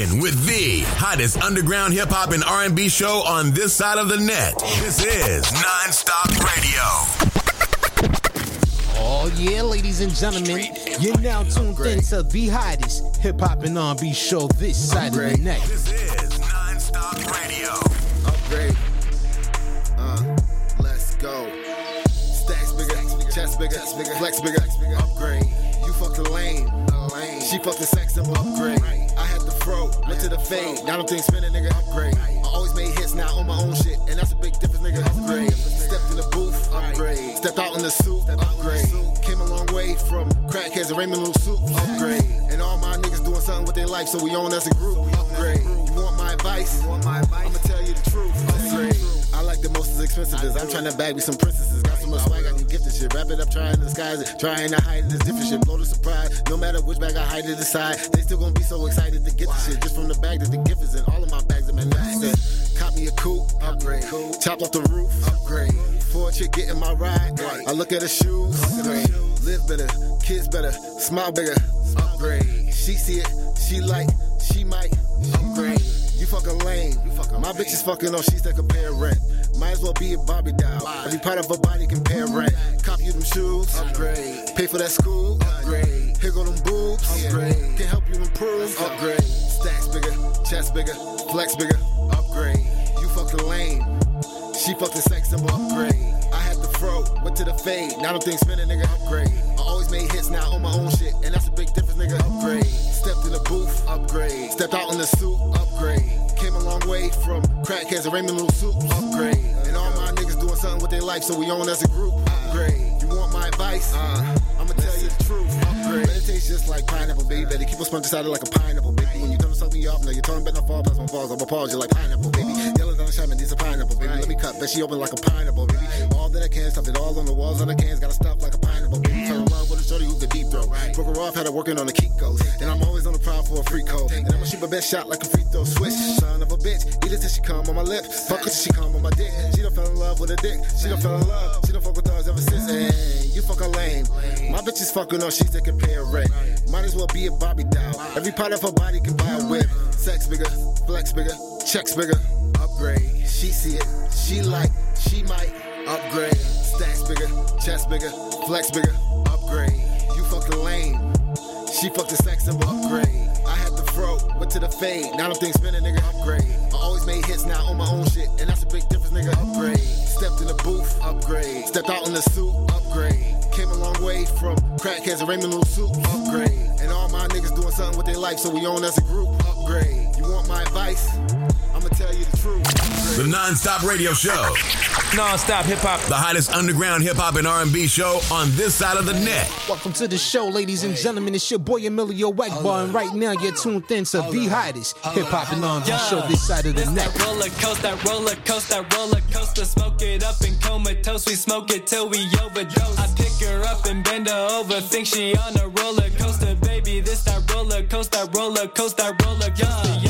rocking with the hottest underground hip hop and R&B show on this side of the net. This is Nonstop Radio. Oh yeah, ladies and gentlemen, you're now tuned in to the hottest hip hop and R&B show this side of the net. This is Nonstop Radio. Upgrade. Uh, let's go. Stacks bigger, chest bigger, flex bigger, upgrade. You fucking lame. She fucking sex symbol, upgrade. To the fade. Now I'm think spinning, nigga, upgrade. I always made hits now on my own shit, and that's a big difference, nigga, upgrade. Stepped in the booth, upgrade. Stepped out in the suit, upgrade. Came a long way from crackheads and Raymond Little Soup, upgrade. And all my niggas doing something with their life, so we own as a group, upgrade. You want my advice? I'ma tell you the truth, upgrade. I like the most expensive is I'm trying to bag me some princesses. Got so much swag, I can gift this shit. Wrap it up, trying to disguise it. Trying to hide it, this different shit. Blow the surprise. No matter which bag I hide it aside, they still gonna be so excited to get the shit. Just from the bag that the gift is in. All of my bags are magnificent. Cop me a coupe, upgrade. Chopped off the roof, upgrade. For a chick getting my ride, Right. I look at her shoes, upgrade. Live better, kids better, smile bigger, upgrade. She see it, she like, she might, upgrade. You fucking lame. My bitch is fucking on sheets that compare rent. Might as well be a Barbie doll. Every part of her body compare rent. Cop you them shoes. Upgrade. Pay for that school. Upgrade. Here go them boobs. Upgrade. Can help you improve. Upgrade. Stacks bigger. Chest bigger. Flex bigger. Upgrade. You fucking lame. She fucking sex symbol. Upgrade. I had the fro. Went to the fade. Now them things spinning, nigga. Upgrade. I always made hits now on my own shit. And that's a big difference, nigga. Upgrade. Stepped in the booth. Upgrade. Stepped out in the suit. Upgrade. Came a long way from crackheads and Raymond Little Soup. Upgrade. And all my niggas doing something with their life, so we own as a group. Upgrade. You want my advice? Uh, I'ma tell you the truth. Upgrade. But it tastes just like pineapple, baby. Better keep a sponge inside it like a pineapple, baby. When you to suck me off, now you're tongue better fall past my balls. I'ma pause you like pineapple, baby. Yellow down the shaman, these are pineapple, baby. Let me cut, bet she open like a pineapple, baby. All that I can, stuff it all on the walls on the cans. Gotta stop like a pineapple, baby. Turn around with a shorty who could deep throw. Broke her off, had her working on the Kikos. And I'm always on for a free code. And I'ma shoot my best shot like a free throw switch. Son of a bitch, eat it till she come on my lip. Fuck her till she come on my dick. She done fell in love with a dick. She done fell in love. She done fuck with us ever since. And you fucking lame. My bitch is fucking on sheets that compare rent. Might as well be a Bobby doll. Every part of her body can buy a whip. Sex bigger, flex bigger, checks bigger. Upgrade. She see it. She like. She might upgrade. Stacks bigger, chest bigger, flex bigger. Upgrade. You fucking lame. She fucked the sex symbol upgrade. I had the fro, went to the fade. Now them things spinning, nigga. Upgrade. I always made hits now on my own shit, and that's a big difference, nigga. Upgrade. Stepped in the booth, upgrade. Stepped out in the suit, upgrade. Came a long way from crackheads and Raymond Little Soup, upgrade. And all my niggas doing something with their life, so we own as a group, upgrade. You want my advice? I'ma tell you the truth. The Nonstop Radio Show. Non-stop hip hop. The hottest underground hip hop and R&B show on this side of the net. Welcome to the show, ladies and gentlemen. It's your boy Emilio Egbar, and right now you're tuned in to the hottest hip hop and R&B show this side of the net. That roller coaster, that roller coaster, that roller coaster. Smoke it up and comatose. We smoke it till we overdose. I pick her up and bend her over. Think she on a roller coaster, baby. This that roller coaster, that roller coaster, that roller coaster. Yeah,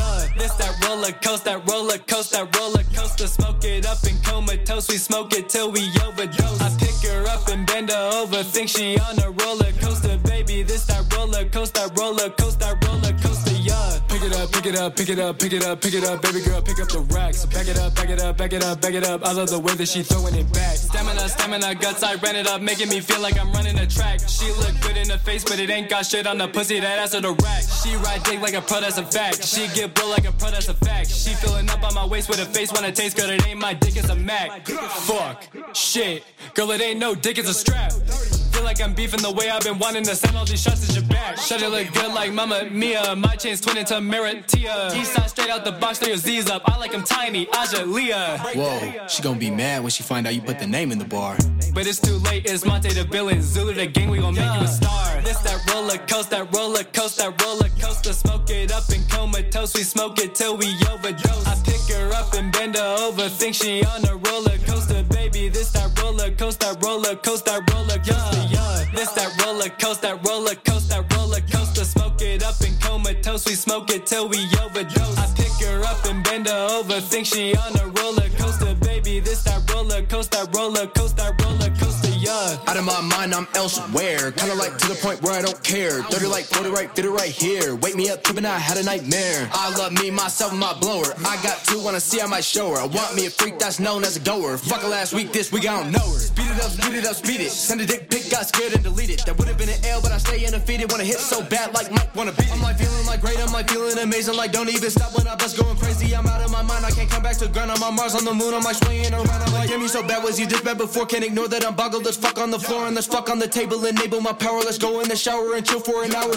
this that roller coaster, that roller coaster, that roller coaster. Smoke it up and comatose. We smoke it till we overdose. I pick her up and bend her over. Think she on a roller coaster, baby. This that roller coaster, that roller coaster, that roller. Pick it up, pick it up, pick it up, pick it up, pick it up, baby girl, pick up the racks. Back it up, back it up, back it up, back it up. I love the way that she throwing it back. Stamina, stamina, guts, I ran it up, making me feel like I'm running a track. She look good in the face, but it ain't got shit on the pussy, that ass of the rack. She ride dick like a pro, that's a fact. She get blow like a pro, that's a fact. She filling up on my waist with a face when it tastes good, it ain't my dick, it's a Mac. Fuck, shit, girl, it ain't no dick, it's a strap. Feel like I'm beefing the way I've been wanting to send all these shots at your back. Shut it look good like Mama Mia. My chain's twin into Maratia. East side straight out the box, throw your Z's up. I like 'em tiny, Aja Leah. Whoa, she gonna be mad when she find out you put the name in the bar. But it's too late, it's Monte the villain. Zulu the gang, we gon' make you a star. This that roller coaster, that roller coaster, that roller coaster. Smoke it up and comatose, we smoke it till we overdose. I pick her up and bend her over, think she on a roller coaster, baby. This that roller coaster, that roller coaster, that roller coaster, yeah. This that roller coaster, that roller coaster, that roller coaster. Smoke it up and comatose, we smoke it till we overdose. I pick her up and bend her over, think she on a roller coaster, baby. This that roller coaster, that roller coaster, Out of my mind, I'm elsewhere. Kinda like to the point where I don't care. 30 like 40 right, fit it right here. Wake me up, tripping, I had a nightmare. I love me, myself, and my blower. I got two, wanna see, I might show her. I want me a freak that's known as a goer. Fuck her last week, this week I don't know her. Speed it up, speed it up, speed it. Send a dick pic, got scared and deleted. That would've been an L, but I stay undefeated. Wanna hit so bad, like Mike, wanna beat it. I'm like feeling like great, I'm like feeling amazing. Like don't even stop when I bust going crazy. I'm out of my mind, I can't come back to ground. I'm on Mars, on the moon, I'm like swinging around. I'm like, get me so bad, was you this bad before? Can't ignore that I'm boggled. Let's fuck on the floor and let's fuck on the table. Enable my power, let's go in the shower and chill for an hour.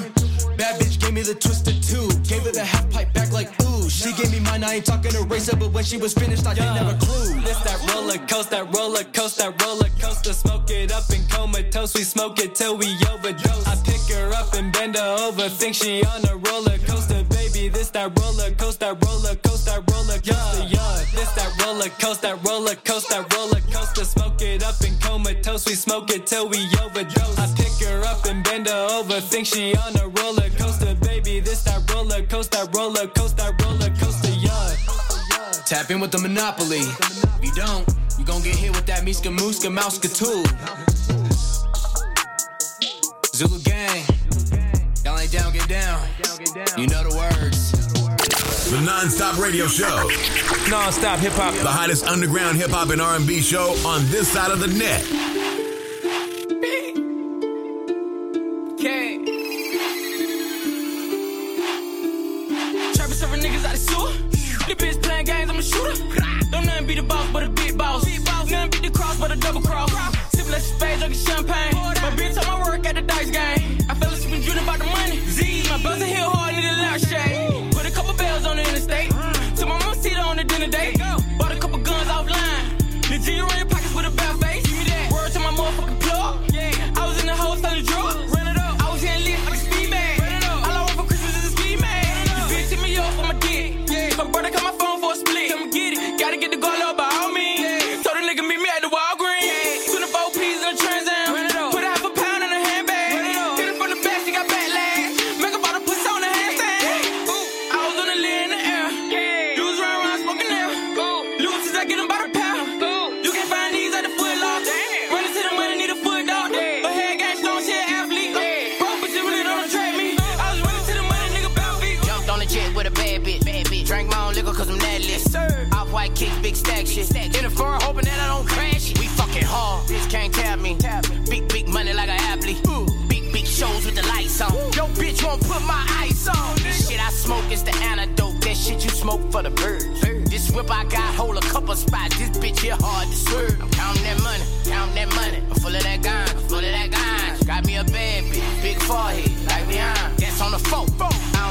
Bad bitch gave me the twisted two. Gave her the half pipe back like ooh. She gave me mine, I ain't talking eraser, but when she was finished, I didn't have a clue. This that roller coaster, that roller coaster, that roller coaster. Smoke it up and comatose, we smoke it till we overdose. I pick her up and bend her over, think she on a roller coaster, This that roller coaster, that roller coaster, that roller coaster, yeah. This that roller coaster, that roller coaster, that roller coaster. Smoke it up and comatose, we smoke it till we overdose. I pick her up and bend her over, think she on a roller coaster, baby. This that roller coaster, that roller coaster, that roller coaster, yeah. Tap in with the monopoly. If you don't, you gon' get hit with that Miska Mouska tool. Zulu gang. Y'all ain't down, get down. You know the words. The non-stop radio show. Non-stop hip hop. The hottest underground hip hop and R&B show on this side of the net. Trapping several niggas out the sewer. The bitch playing games, I'm a shooter. Don't nothing be the boss, but a big boss. Nothing beat the cross, but a double cross. Sipping less spade, drinking champagne. My bitch on my work at the dice game. I fell asleep and dreaming about the money. Z, my buzzer hit hard, need a loud shade. Put a couple bells on the interstate. Took my mama seat on the dinner date. Big stack shit. In the front, hoping that I don't crash. We fucking hard. Bitch can't tap me. Big, big money like an athlete. Big, big shows with the lights on. Yo, bitch won't put my ice on. This shit I smoke is the antidote. That shit you smoke for the birds. This whip I got hold a couple spots. This bitch here hard to swerve. I'm counting that money, counting that money. I'm full of that gun, full of that gun. Got me a bad bitch, big forehead, like Rihanna. That's on the phone.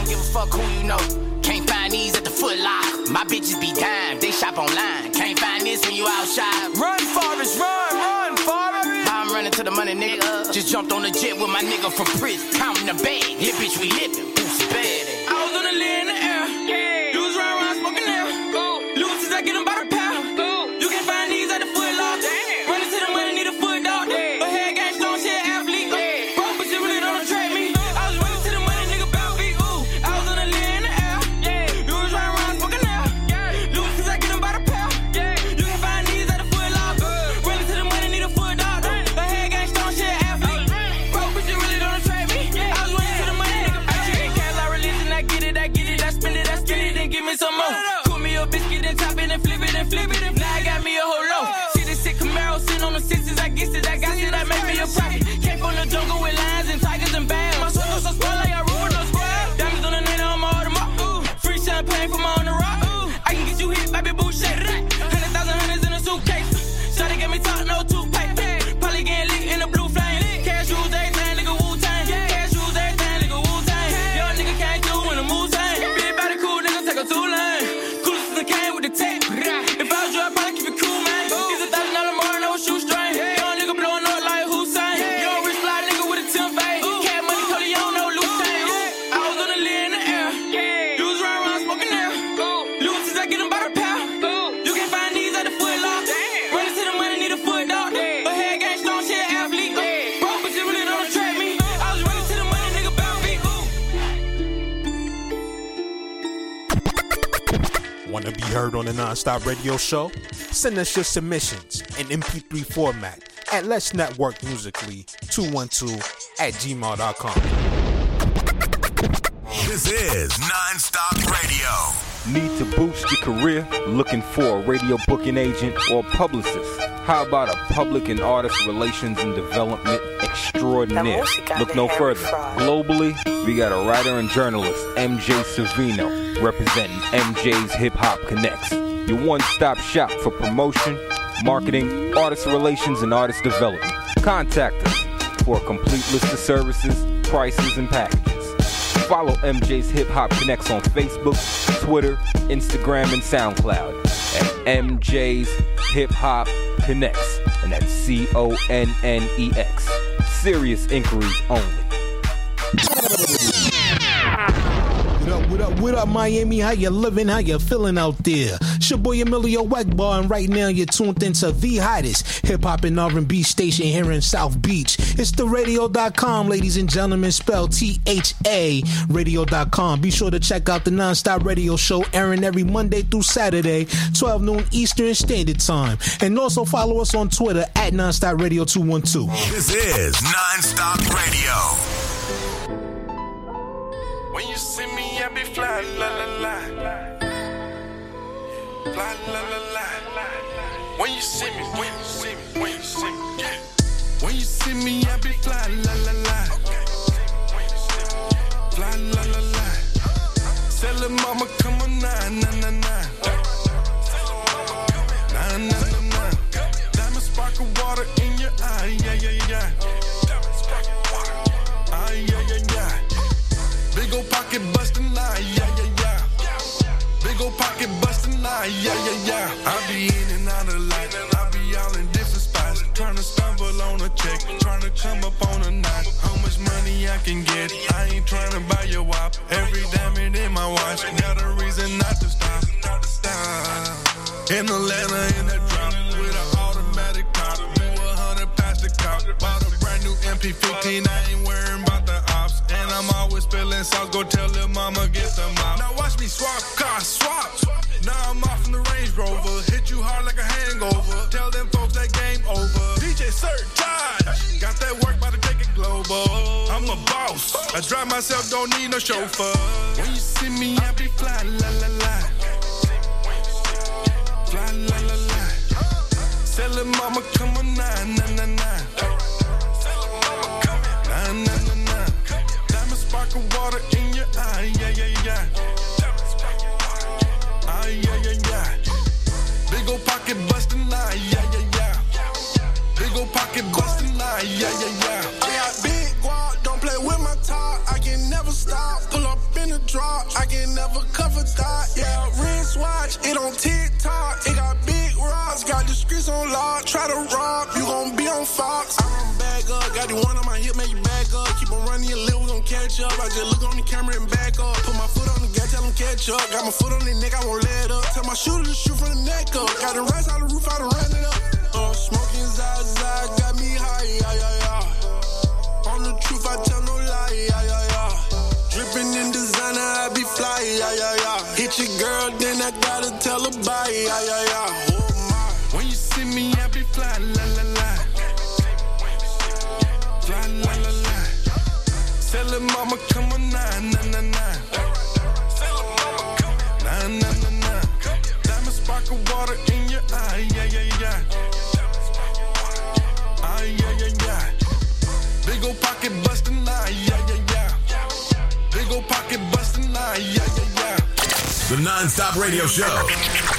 Don't give a fuck who you know. Can't find these at the foot lock. My bitches be dime, they shop online. Can't find this when you outside. Run, Forrest, run, run, Forrest. I'm running to the money, nigga. Just jumped on the jet with my nigga from prison. Counting the bag. Hit bitch, we living. Boost bad. I was on the lid in the air. You the Non-Stop Radio Show? Send us your submissions in MP3 format at Let's Network Musically 212 at gmail.com. This is Nonstop Radio. Need to boost your career? Looking for a radio booking agent or publicist? How about a public and artist relations and development extraordinaire? Look no further. Globally, we got a writer and journalist, MJ Savino, representing MJ's Hip Hop Connex. Your one stop shop for promotion, marketing, artist relations, and artist development. Contact us for a complete list of services, prices, and packages. Follow MJ's Hip Hop Connex on Facebook, Twitter, Instagram, and SoundCloud at MJ's Hip Hop Connex, and that's C O N N E X. Serious inquiries only. What up, what up, Miami? How you living? How you feeling out there? It's your boy Emilio Egbar, and right now you're tuned into the hottest hip hop and R&B station here in South Beach. It's Tha radio.com, ladies and gentlemen, spelled T-H-A, radio.com. Be sure to check out the Nonstop Radio Show airing every Monday through Saturday, 12 noon Eastern Standard Time. And also follow us on Twitter at Nonstop Radio 212. This is Nonstop Radio. When you see me, be fly la la la. Fly la la la. When you see me, when you see me, when you see me, yeah. When you see me, I be fly la la la. Fly la la la. Tell her mama come on nine nine nine nine. Nine nine nine nine. Diamond sparkle water in your eye, yeah yeah yeah. Diamond sparkle water, eye yeah yeah yeah. Big ol' pocket bustin' lie, yeah, yeah, yeah. Big ol' pocket bustin' lie, yeah, yeah, yeah. I be in and out of life, I be all in different spots. Tryna stumble on a check, tryna come up on a knot. How much money I can get? I ain't tryna buy your wop. Every diamond in my watch, got a reason not to stop. Stop. In Atlanta, in that drop, with an automatic pop. Do a hundred past the cop. Bought a brand new MP15, I ain't worrying about the. And I'm always spilling sauce, go tell little mama get the mop. Now watch me swap cars, swap. Now I'm off from the Range Rover, hit you hard like a hangover. Tell them folks that game over. DJ Surcharge, got that work by the take it global. I'm a boss, I drive myself, don't need no chauffeur. When you see me, I be fly la la la. Fly la la la. Tell mama come on nine nine nine nine. Diamond sparkle water in your eye, yeah yeah yeah. Eye yeah yeah yeah. Big ol' pocket bustin' lie, yeah yeah yeah. Big ol' pocket bustin' lie, yeah yeah yeah. I got big guap, don't play with my top. I can never stop. Pull up in the drop, I can never cover that. Yeah, wrist watch, it on TikTok. It got big rocks, got the streets on lock. Try to rob, you gon' be on Fox. I run back up, got the one on my hip, make you back up. Keep on running your lip, we gon' catch up. I just look on the camera and back up. Put my foot on the gas, tell them catch up. Got my foot on the neck, I won't let up. Tell my shooter to shoot from the neck up. Got the rest out the roof, I done ran it up. Uh, smoking Zaza, got me high, yeah, yeah, yeah. On the truth, I tell no lie, yeah, yeah, yeah. Dripping in designer, I be fly, yeah, yeah, yeah. Hit your girl, then I gotta tell her bye, yeah, yeah, yeah. Oh my. When you see me, I be fly la la la. Tell her mama come on nine nine nine nine. Nine nine nine nine. Diamond sparkle water in your eye, yeah yeah yeah. Eye yeah yeah yeah. Big ol' pocket bustin' lie, yeah yeah yeah. Big ol' pocket bustin' yeah yeah yeah. The Nonstop Radio Show.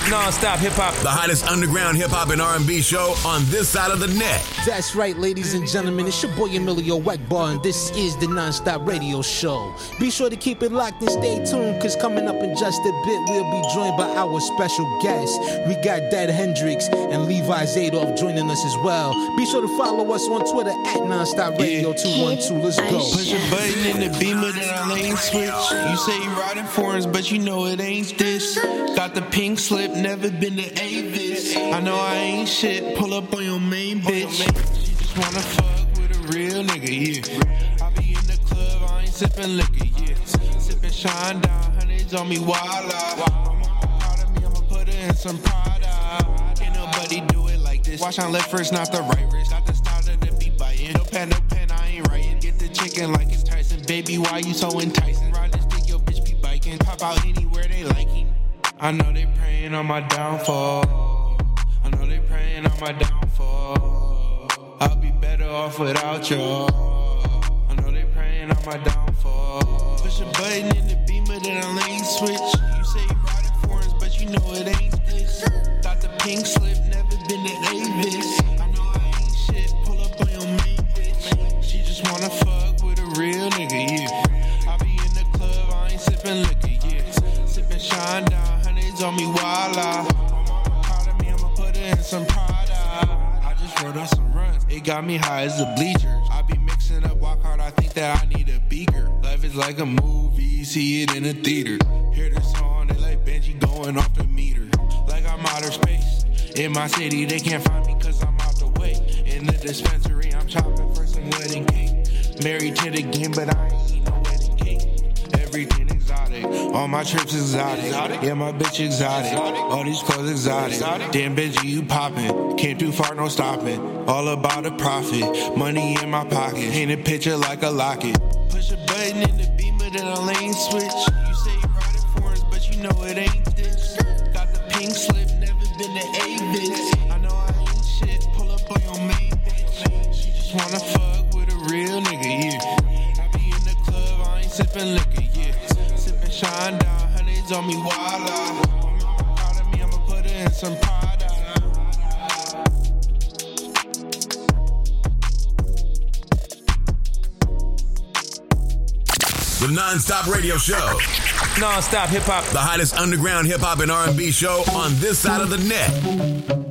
Non-stop hip hop. The hottest underground hip hop and R&B show on this side of the net. That's right, ladies and gentlemen. It's your boy Emilio Egbar, and this is the Nonstop Radio Show. Be sure to keep it locked and stay tuned, because coming up in just a bit, we'll be joined by our special guests. We got Dead Hendrix and Levi Zadoff joining us as well. Be sure to follow us on Twitter at Nonstop Radio 212. Let's go. Push a button in the beamer, then I lane switch. You say you're riding foreigns, but you know it ain't this. Got the pink slip, never been to Avis. I know I ain't shit, pull up on your main bitch. She just wanna fuck with a real nigga, yeah. I be in the club, I ain't sipping liquor, yeah. Sipping shine down, hundreds on me, wild out. Me, I'ma put her in some Prada. Can't nobody do it like this. Watch on left first, not the right wrist. Got the style the beat biting. No pen, no pen, I ain't writing. Get the chicken like it's Tyson. Baby, why you so enticing? Pop out anywhere they liking. I know they praying on my downfall. I know they praying on my downfall. I'll be better off without y'all. I know they praying on my downfall. Push a button in the beamer, then a lane switch. You say you riding foreigns, but you know it ain't this. Got the pink slip, never been to Avis. I know I ain't shit, pull up on your main bitch. She just wanna fuck with a real nigga, yeah. I be in the club, I ain't sipping liquor, Sipping down, honey's on me I. Proud of me, I'ma put her in some Prada. I just wrote up some runs, it got me high as the bleachers. I be mixing up, walk hard, I think that I need a beaker. Life is like a movie, see it in a theater. Hear the song, they like Benji going off the meter. Like I'm outer space. In my city, they can't find me cause I'm out the way. In the dispensary, I'm chopping for some wedding cake. Married to the game, but I ain't no wedding cake. Everything exotic. All my trips exotic. Yeah, my bitch exotic. All these clothes exotic. Damn, Benji, you poppin'. Came too far, no stopping. All about a profit. Money in my pocket. Paint a picture like a locket. Push a button in the beamer, then a lane switch. You say you riding foreigns, but you know it ain't this. Got the pink slip, never been to Avis. I know I ain't shit, pull up on your main bitch. She just wanna fuck with a real nigga, yeah. I be in the club, I ain't sipping liquor, shine down, honey's on me while I. Proud of me, I'ma put her in some Prada. The non-stop radio show. Non-stop hip hop. The hottest underground hip hop and R&B show on this side of the net.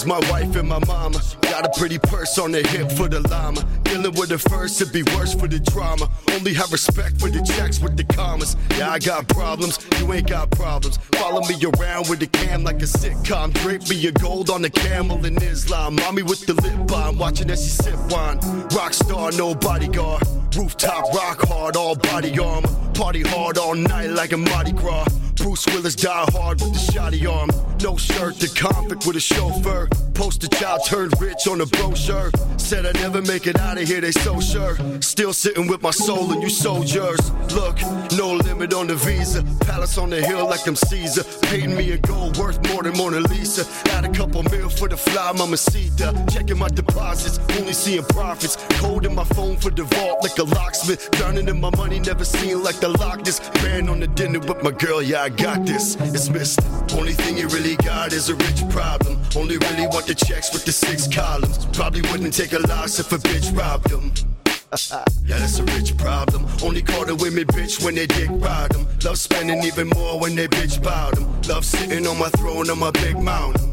Is my wife and my mama. Got a pretty purse on the hip for the llama. Dealing with the first, it'd be worse for the drama. Only have respect for the checks with the commas. Yeah, I got problems, you ain't got problems. Follow me around with the cam like a sitcom. Drape me a gold on the camel in Islam. Mommy with the lip balm, watching as she sip wine. Rockstar, no bodyguard. Rooftop rock hard, all body armor. Party hard all night like a Mardi Gras. Bruce Willis die hard with the shotty arm. No shirt, the convict with a chauffeur. Poster child turned rich on a brochure. Said I'd never make it out of here, they so sure. Still sitting with my soul and you soldiers. Look, no limit on the visa. Palace on the hill like I'm Caesar. Paid me a gold worth more than Mona Lisa. Had a couple mil for the fly, mamacita. Checking my deposits, only seeing profits. In my phone for the vault like a locksmith. Drowning in my money, never seen like the Loch Ness. Man on the dinner with my girl, yeah, I got this. It's missed. Only thing you really got is a rich problem. Only really want the checks with the six columns. Probably wouldn't take a loss if a bitch robbed them. yeah, that's a rich problem. Only call the women bitch when they dick ride them. Love spending even more when they bitch bout them. Love sitting on my throne on my big mountain.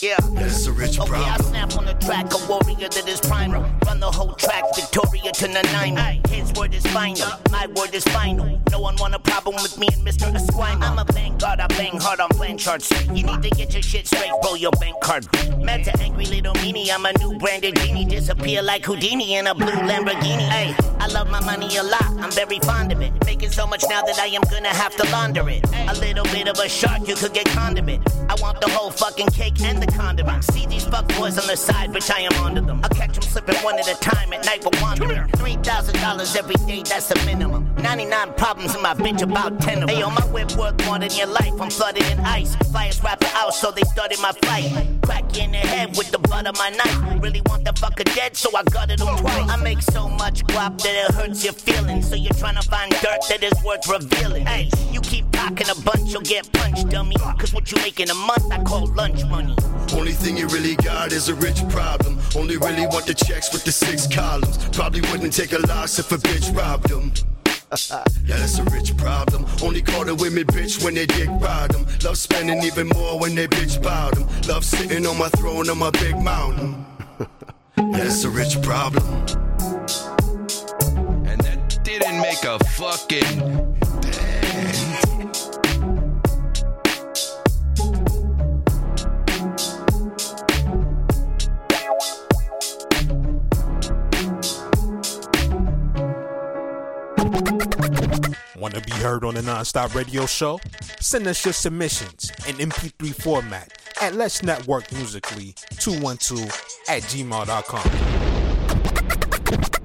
Yeah. That's a rich Okay, I snap on the track, a warrior that is primal. Run the whole track, Victoria to Nanaimo. His word is final, my word is final. No one want a problem with me and Mr. Esquimo. I'm a bank vanguard, I bang hard on Blanchard Street. You need to get your shit straight, bro, your bank card. Mad to angry little meanie, I'm a new branded genie. Disappear like Houdini in a blue Lamborghini. Hey, I love my money a lot, I'm very fond of it. Making so much now that I am gonna have to launder it. A little bit of a shark, you could get condiment. I want the whole fucking cake and the. See these fuck boys on the side, bitch, I am onto them. I'll catch them slipping one at a time at night for wandering. $3,000 every day, that's the minimum. 99 problems in my bitch, about 10 of them. Hey, yo, my whip worth more than your life. I'm flooded in ice. Flyers rapper out, so they started my flight. Crack in the head with the butt of my knife. Really want the fucker dead, so I gutted him twice. I make so much guap that it hurts your feelings. So you're trying to find dirt that is worth revealing. Hey, you keep talking a bunch, you'll get punched, dummy. Cause what you make in a month, I call lunch money. Only thing you really got is a rich problem. Only really want the checks with the six columns. Probably wouldn't take a loss if a bitch robbed them. yeah, that's a rich problem. Only call the women bitch when they dick ride them. Love spending even more when they bitch bout them. Love sitting on my throne on my big mountain. yeah, that's a rich problem. And that didn't make a fucking heard on the Nonstop Radio Show? Send us your submissions in MP3 format at Let's Network Musically 212 at gmail.com.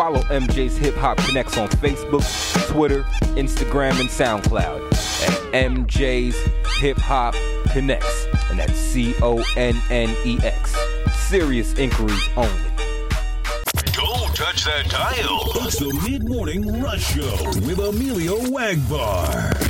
Follow MJ's Hip Hop Connex on Facebook, Twitter, Instagram, and SoundCloud at MJ's Hip Hop Connex, and that's C O N N E X. Serious inquiries only. Don't touch that dial. It's the Mid Morning Rush Show with Emilio Egbar.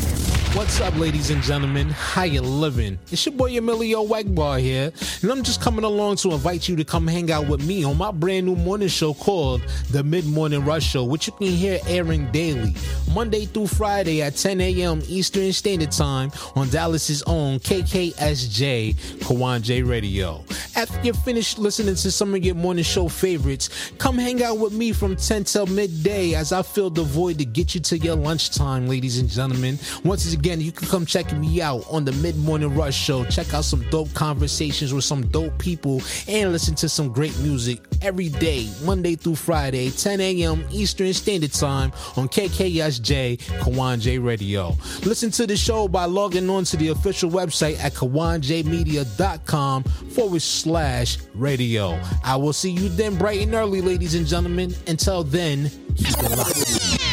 What's up, ladies and gentlemen? How you living? It's your boy Emilio Egbar here, and I'm just coming along to invite you to come hang out with me on my brand new morning show called The Mid Morning Rush Show, which you can hear airing daily, Monday through Friday at 10 a.m. Eastern Standard Time on Dallas's own KKSJ Kawon J Radio. After you're finished listening to some of your morning show favorites, come hang out with me from 10 till midday as I fill the void to get you to your lunchtime, ladies and gentlemen. Once again, you can come check me out on the Mid Morning Rush Show. Check out some dope conversations with some dope people and listen to some great music every day, Monday through Friday, 10 a.m. Eastern Standard Time on KKSJ Kawon J Radio. Listen to the show by logging on to the official website at kawonjmedia.com forward slash radio. I will see you then bright and early, ladies and gentlemen. Until then, keep it locked.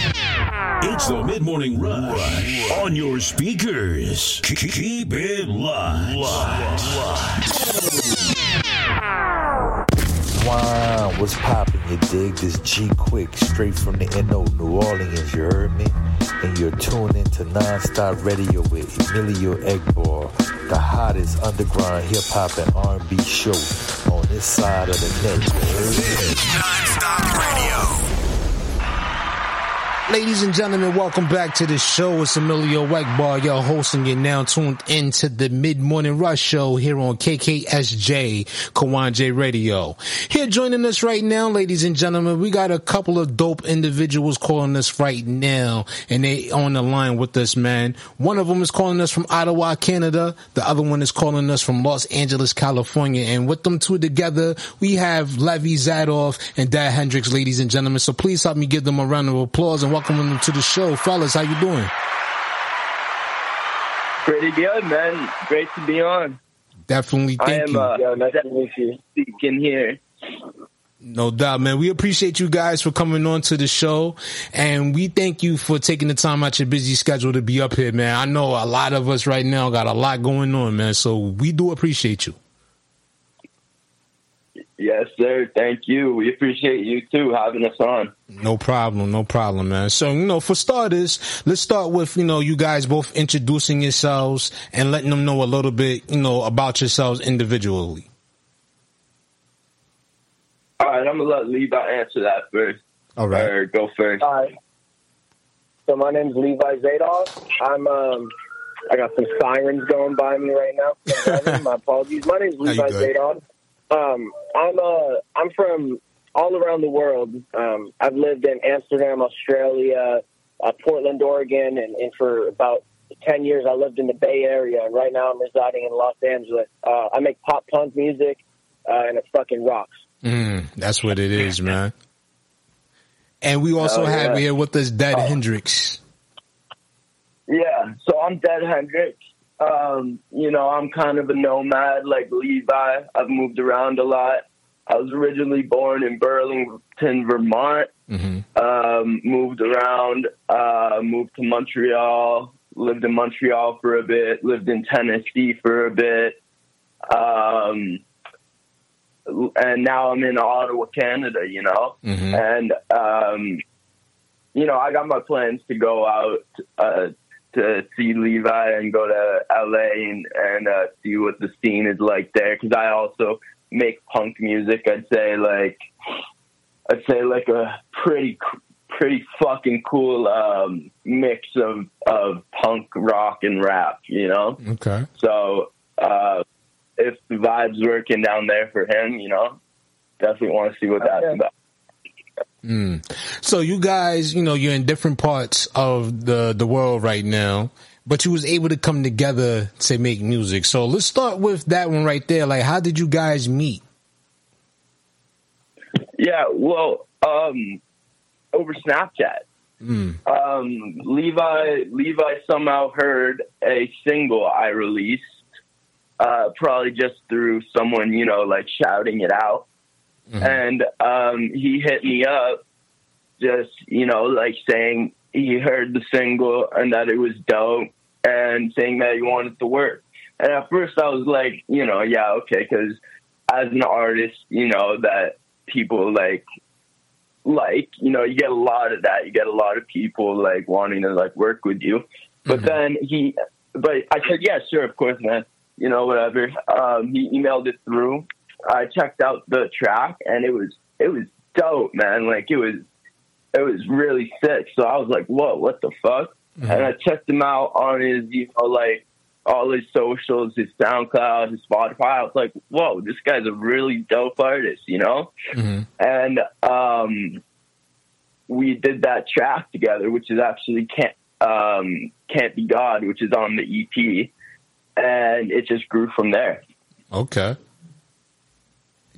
It's the Mid Morning Rush on your speakers. Keep it locked. Wow, what's poppin'? You dig this G Quick straight from the NO New Orleans, you heard me? And you're tuned into Nonstop Radio with Emilio Egbar, the hottest underground hip hop and R&B show on this side of the net. You heard me? Nonstop Radio. Ladies and gentlemen, welcome back to the show. It's Emilio Egbar, your host, and you're now tuned into the Mid Morning Rush Show here on KKSJ Kawon J Radio. Here joining us right now, ladies and gentlemen, we got a couple of dope individuals calling us right now, and they on the line with us, man. One of them is calling us from Ottawa, Canada. The other one is calling us from Los Angeles, California. And with them two together, we have Levi Zadoff and Dead Hendrix, ladies and gentlemen. So please help me give them a round of applause and welcome them to the show. Fellas, how you doing? Pretty good, man. Great to be on. Definitely, I thank am you. uh, definitely speaking here. No doubt, man. We appreciate you guys for coming on to the show, and we thank you for taking the time out your busy schedule to be up here, man. I know a lot of us right now got a lot going on, man. So we do appreciate you. Yes, sir. Thank you. We appreciate you too having us on. No problem, no problem, man. So, you know, for starters, let's start with, you know, you guys both introducing yourselves and letting them know a little bit, you know, about yourselves individually. All right, I'm gonna let Levi answer that first. All right. Or go first. Hi. So my name's Levi Zadoff. I'm um I got some sirens going by me right now. my apologies. My name's No, you Levi good. Um I'm uh I'm from all around the world. Um I've lived in Amsterdam, Australia, uh, Portland, Oregon, and, and for about ten years I lived in the Bay Area and right now I'm residing in Los Angeles. Uh I make pop punk music uh, and it fucking rocks. Mm, that's what it is, man. And we also Oh, have yeah. here with us Dead Hendrix. Yeah, so I'm Dead Hendrix. Um, you know, I'm kind of a nomad like Levi. I've moved around a lot. I was originally born in Burlington, Vermont. Um, moved around, uh, moved to Montreal, lived in Montreal for a bit, lived in Tennessee for a bit. Um, and now I'm in Ottawa, Canada, you know? And, um, you know, I got my plans to go out uh, to see Levi and go to LA and, and uh, see what the scene is like there. Because I also make punk music. I'd say like I'd say like a pretty pretty fucking cool um, mix of of punk rock and rap. You know. Okay. So uh, if the vibes working down there for him, you know, definitely want to see what that's about. Mm. So you guys, you know, you're in different parts of the the world right now, but you was able to come together to make music. So let's start with that one right there. Like, how did you guys meet? Yeah, well, um, over Snapchat. Mm. Um, Levi Levi somehow heard a single I released, uh, probably just through someone you know like shouting it out, and um, he hit me up, just you know like saying he heard the single and that it was dope, and saying that he wanted to work. And at first I was like, you know, yeah, okay, because as an artist, you know that people like like you know you get a lot of that. You get a lot of people like wanting to like work with you. But then he but i said yeah sure of course man. You know whatever. Um he emailed it through i checked out the track and it was it was dope man. Like it was it was really sick. So i was like whoa what the fuck? And i checked him out on his you know like all his socials his soundcloud his spotify. I was like whoa this guy's a really dope artist you know? And um, we did that track together, which is actually can't um, can't be God, which is on the EP, and it just grew from there. Okay.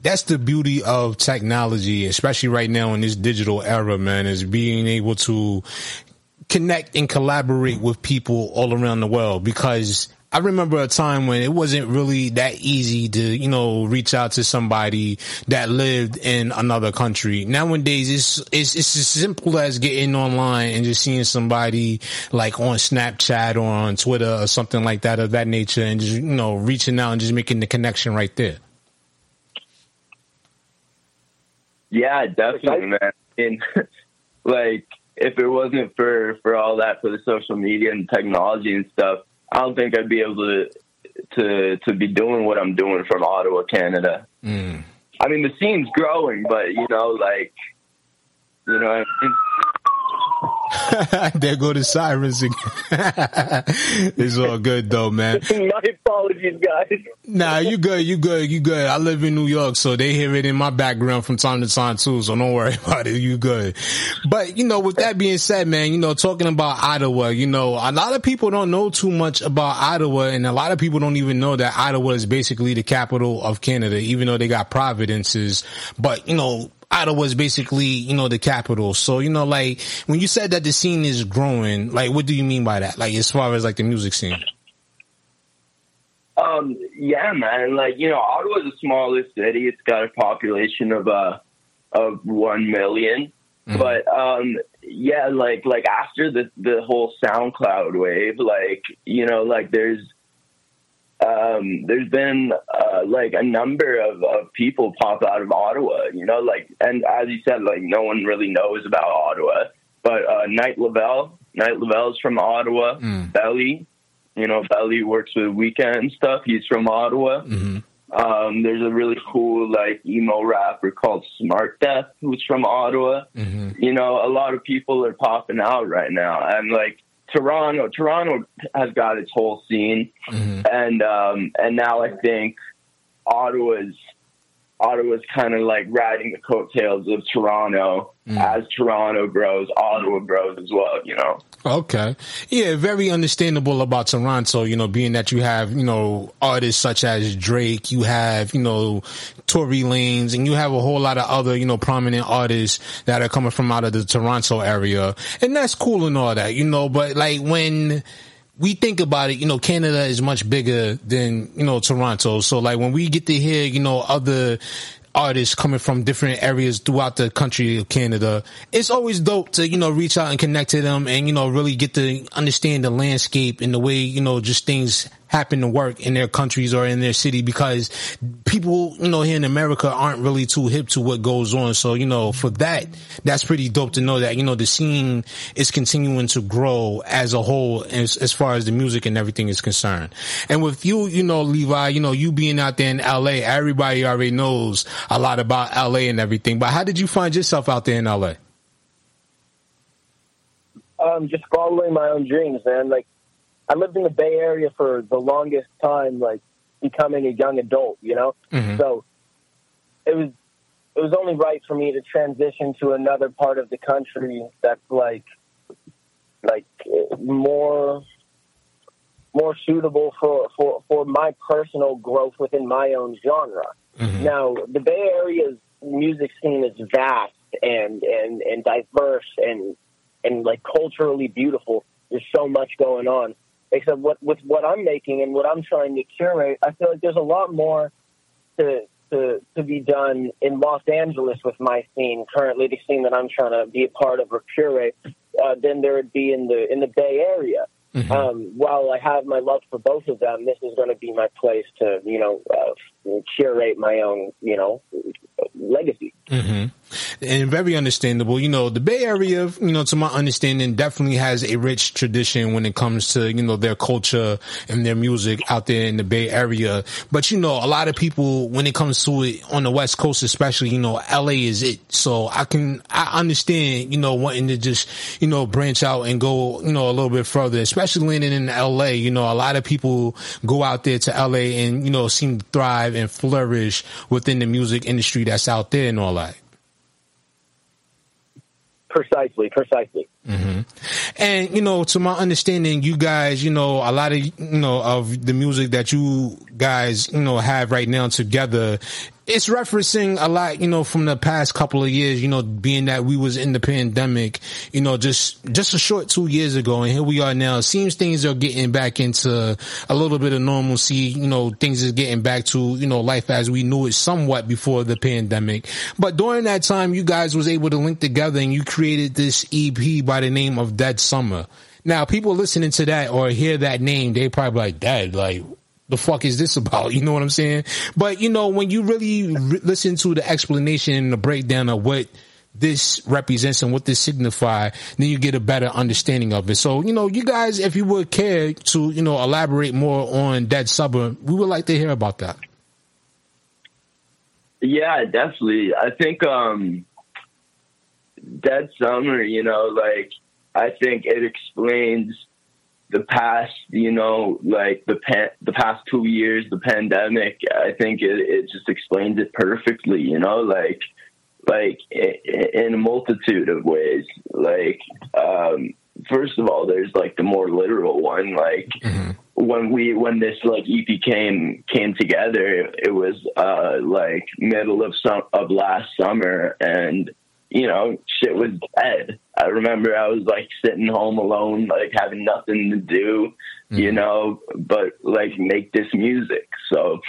That's the beauty of technology, especially right now in this digital era, man, is being able to connect and collaborate with people all around the world because I remember a time when it wasn't really that easy to, you know, reach out to somebody that lived in another country. Nowadays, it's, it's, it's as simple as getting online and just seeing somebody like on Snapchat or on Twitter or something like that of that nature and just, you know, reaching out and just making the connection right there. Yeah, definitely, man. And like, if it wasn't for for all that, for the social media and technology and stuff, I don't think I'd be able to to to be doing what I'm doing from Ottawa, Canada. Mm. I mean, the scene's growing, but you know, like, you know, there go the sirens again. it's all good though, man. my apologies, guys. Nah, you good, you good, you good. I live in New York, so they hear it in my background from time to time too, so don't worry about it. You good. But, you know, with that being said, man, you know, talking about Ottawa, you know, a lot of people don't know too much about Ottawa, and a lot of people don't even know that Ottawa is basically the capital of Canada, even though they got providences. But, you know, Ottawa is basically, you know, the capital. So, you know, like, when you said that the scene is growing, like, what do you mean by that? Like, as far as, like, the music scene? Um, yeah, man. Like you know, Ottawa's the smallest city. It's got a population of uh of one million. But um, yeah, like like after the the whole SoundCloud wave, like you know, like there's um, there's been uh, like a number of, of people pop out of Ottawa. You know, like and as you said, like no one really knows about Ottawa. But uh, Night Lovell, Night Lovell's from Ottawa. Belly, you know, Belly works with Weeknd and stuff. He's from Ottawa. Um, there's a really cool like emo rapper called Smrtdeath who's from Ottawa. You know, a lot of people are popping out right now, and like Toronto, Toronto has got its whole scene, and um, and now I think Ottawa's Ottawa's kind of like riding the coattails of Toronto. As Toronto grows, Ottawa grows as well. You know. Okay. Yeah, very understandable about Toronto, you know, being that you have, you know, artists such as Drake, you have, you know, Tory Lanez, and you have a whole lot of other, you know, prominent artists that are coming from out of the Toronto area. And that's cool and all that, you know, but like when, we think about it, you know, Canada is much bigger than, you know, Toronto. So like when we get to hear, you know, other artists coming from different areas throughout the country of Canada, it's always dope to, you know, reach out and connect to them and, you know, really get to understand the landscape and the way, you know, just things happen to work in their countries or in their city because people, you know, here in America aren't really too hip to what goes on. So, you know, for that, that's pretty dope to know that, you know, the scene is continuing to grow as a whole as, as far as the music and everything is concerned. And with you, you know, Levi, you know, you being out there in LA, everybody already knows a lot about LA and everything, but how did you find yourself out there in LA? um, just following my own dreams, man. Like I lived in the Bay Area for the longest time, like becoming a young adult, you know. Mhm. So it was it was only right for me to transition to another part of the country that's like like more more suitable for for for my personal growth within my own genre. Now, the Bay Area's music scene is vast and and and diverse and and like culturally beautiful. There's so much going on. Except what with what I'm making and what I'm trying to curate, I feel like there's a lot more to to to be done in Los Angeles with my scene currently, the scene that I'm trying to be a part of or curate, uh, than there would be in the in the Bay Area. Um, while I have my love for both of them, this is going to be my place to you know uh, curate my own you know legacy. hmm And very understandable. You know, the Bay Area, you know, to my understanding, definitely has a rich tradition when it comes to, you know, their culture and their music out there in the Bay Area. But, you know, a lot of people, when it comes to it on the West Coast, especially, you know, LA is it. So I can, I understand, you know, wanting to just, you know, branch out and go, you know, a little bit further, especially landing in LA. You know, a lot of people go out there to LA and, you know, seem to thrive and flourish within the music industry that's out there and all that. Precisely, precisely. hmm And you know, to my understanding, you guys, you know, a lot of you know of the music that you guys, you know, have right now together. It's referencing a lot, you know, from the past couple of years, you know, being that we was in the pandemic, you know, just just a short two years ago, and here we are now. It seems things are getting back into a little bit of normalcy. You know, things is getting back to you know life as we knew it somewhat before the pandemic. But during that time, you guys was able to link together, and you created this EP by the name of Dead Summer. Now, people listening to that or hear that name, they probably like, Dead, like, the fuck is this about? You know what I'm saying? But, you know, when you really re- listen to the explanation and the breakdown of what this represents and what this signify, then you get a better understanding of it. So, you know, you guys, if you would care to, you know, elaborate more on Dead Summer, we would like to hear about that. Yeah, definitely. I think um Dead Summer, you know, like I think it explains the past, you know, like the pan- the past two years, the pandemic. I think it, it just explains it perfectly, you know, like like in a multitude of ways. Like um first of all, there's like the more literal one, like when we when this like EP came came together, it was uh like middle of some of last summer, and you know shit was dead. I remember I was like sitting home alone, like having nothing to do, you know, but like make this music. So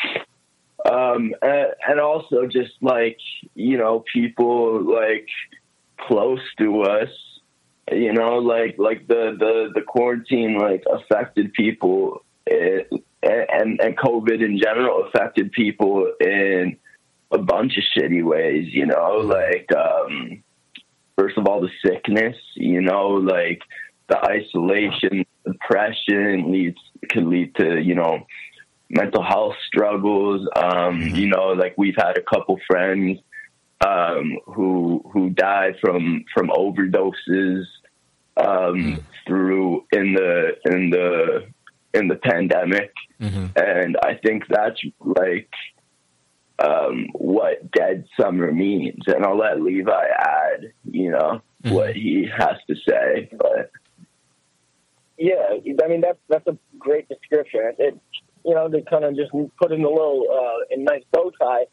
um and, and also just like you know people like close to us you know like like the the the quarantine like affected people eh, and and covid in general affected people in a bunch of shitty ways you know? Like um first of all the sickness you know? Like the isolation depression leads can lead to you know mental health struggles. Um you know like we've had a couple friends um who who died from from overdoses um through in the in the in the pandemic. And i think that's like um what dead summer means and i'll let levi add you know what he has to say but Yeah, I mean that's that's a great description. It, it you know to kind of just put in a little uh, a nice bow tie.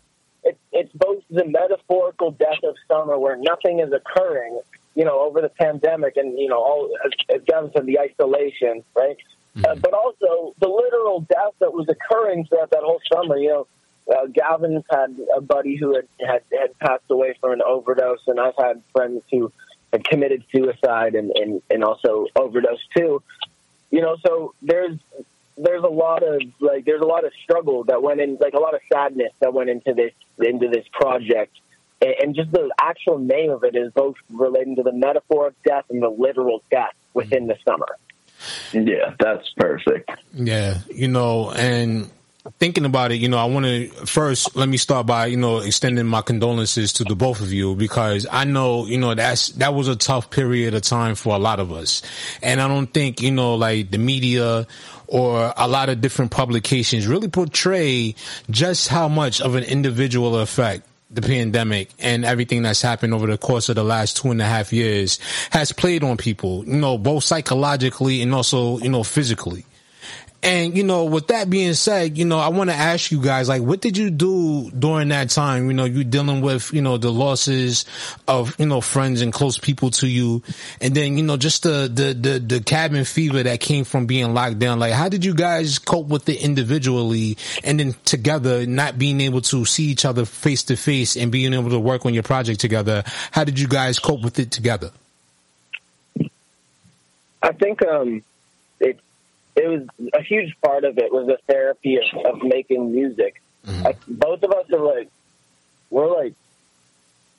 It, it's both the metaphorical death of summer where nothing is occurring, you know, over the pandemic and you know all as, as Gavin said the isolation, right? Uh, but also the literal death that was occurring throughout that whole summer. You know, uh, Gavin's had a buddy who had, had had passed away from an overdose, and I've had friends who had committed suicide and, and, and also overdosed too. You know, so there's there's a lot of like there's a lot of struggle that went in, like a lot of sadness that went into this into this project, and, and just the actual name of it is both relating to the metaphor of death and the literal death within the summer. yeah that's perfect Yeah, you know, and thinking about it, you know, I want to first let me start by you know extending my condolences to the both of you because I know you know that's that was a tough period of time for a lot of us, and I don't think you know like the media or a lot of different publications really portray just how much of an individual effect the pandemic and everything that's happened over the course of the last two and a half years has played on people, you know, both psychologically and also, you know, physically. And, you know, with that being said, you know, I want to ask you guys, like, what did you do during that time? You know, you dealing with, you know, the losses of, you know, friends and close people to you. And then, you know, just the, the, the, the cabin fever that came from being locked down. Like, how did you guys cope with it individually and then together, not being able to see each other face to face and being able to work on your project together? How did you guys cope with it together? I think um, it was a huge part of it was the therapy of, of making music. Like both of us are like we're like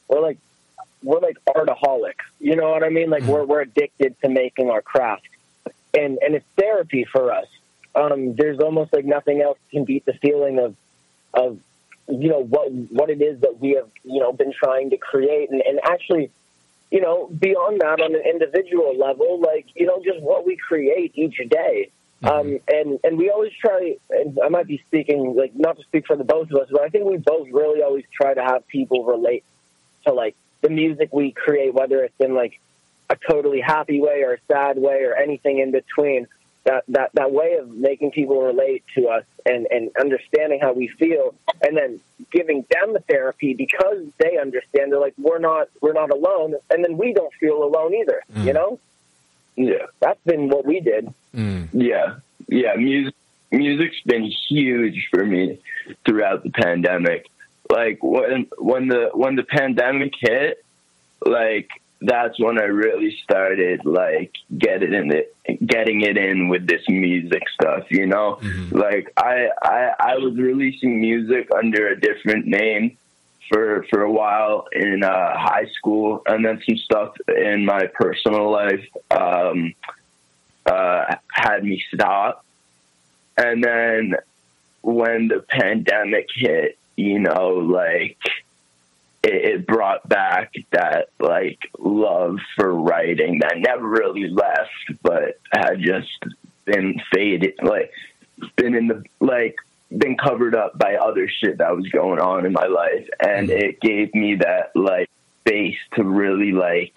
we're like we're like artaholics. You know what I mean? Like we're we're addicted to making our craft, and and it's therapy for us. Um, there's almost like nothing else can beat the feeling of of you know what what it is that we have you know been trying to create, and, and actually you know beyond that on an individual level, like you know just what we create each day. Um, and and we always try. And I might be speaking like not to speak for the both of us, but I think we both really always try to have people relate to like the music we create, whether it's in like a totally happy way or a sad way or anything in between. That that that way of making people relate to us and and understanding how we feel, and then giving them the therapy because they understand. They're like, we're not we're not alone, and then we don't feel alone either. You know. Yeah, that's been what we did. Mm. Yeah, yeah. Music, music's been huge for me throughout the pandemic. Like when when the when the pandemic hit, like that's when I really started like getting in it, getting it in with this music stuff. You know, mm-hmm. like I, I I was releasing music under a different name for for a while in uh, high school, and then some stuff in my personal life um, uh, had me stop. And then when the pandemic hit, you know, like it, it brought back that like love for writing that never really left, but had just been faded, like been in the like been covered up by other shit that was going on in my life. And it gave me that like space to really like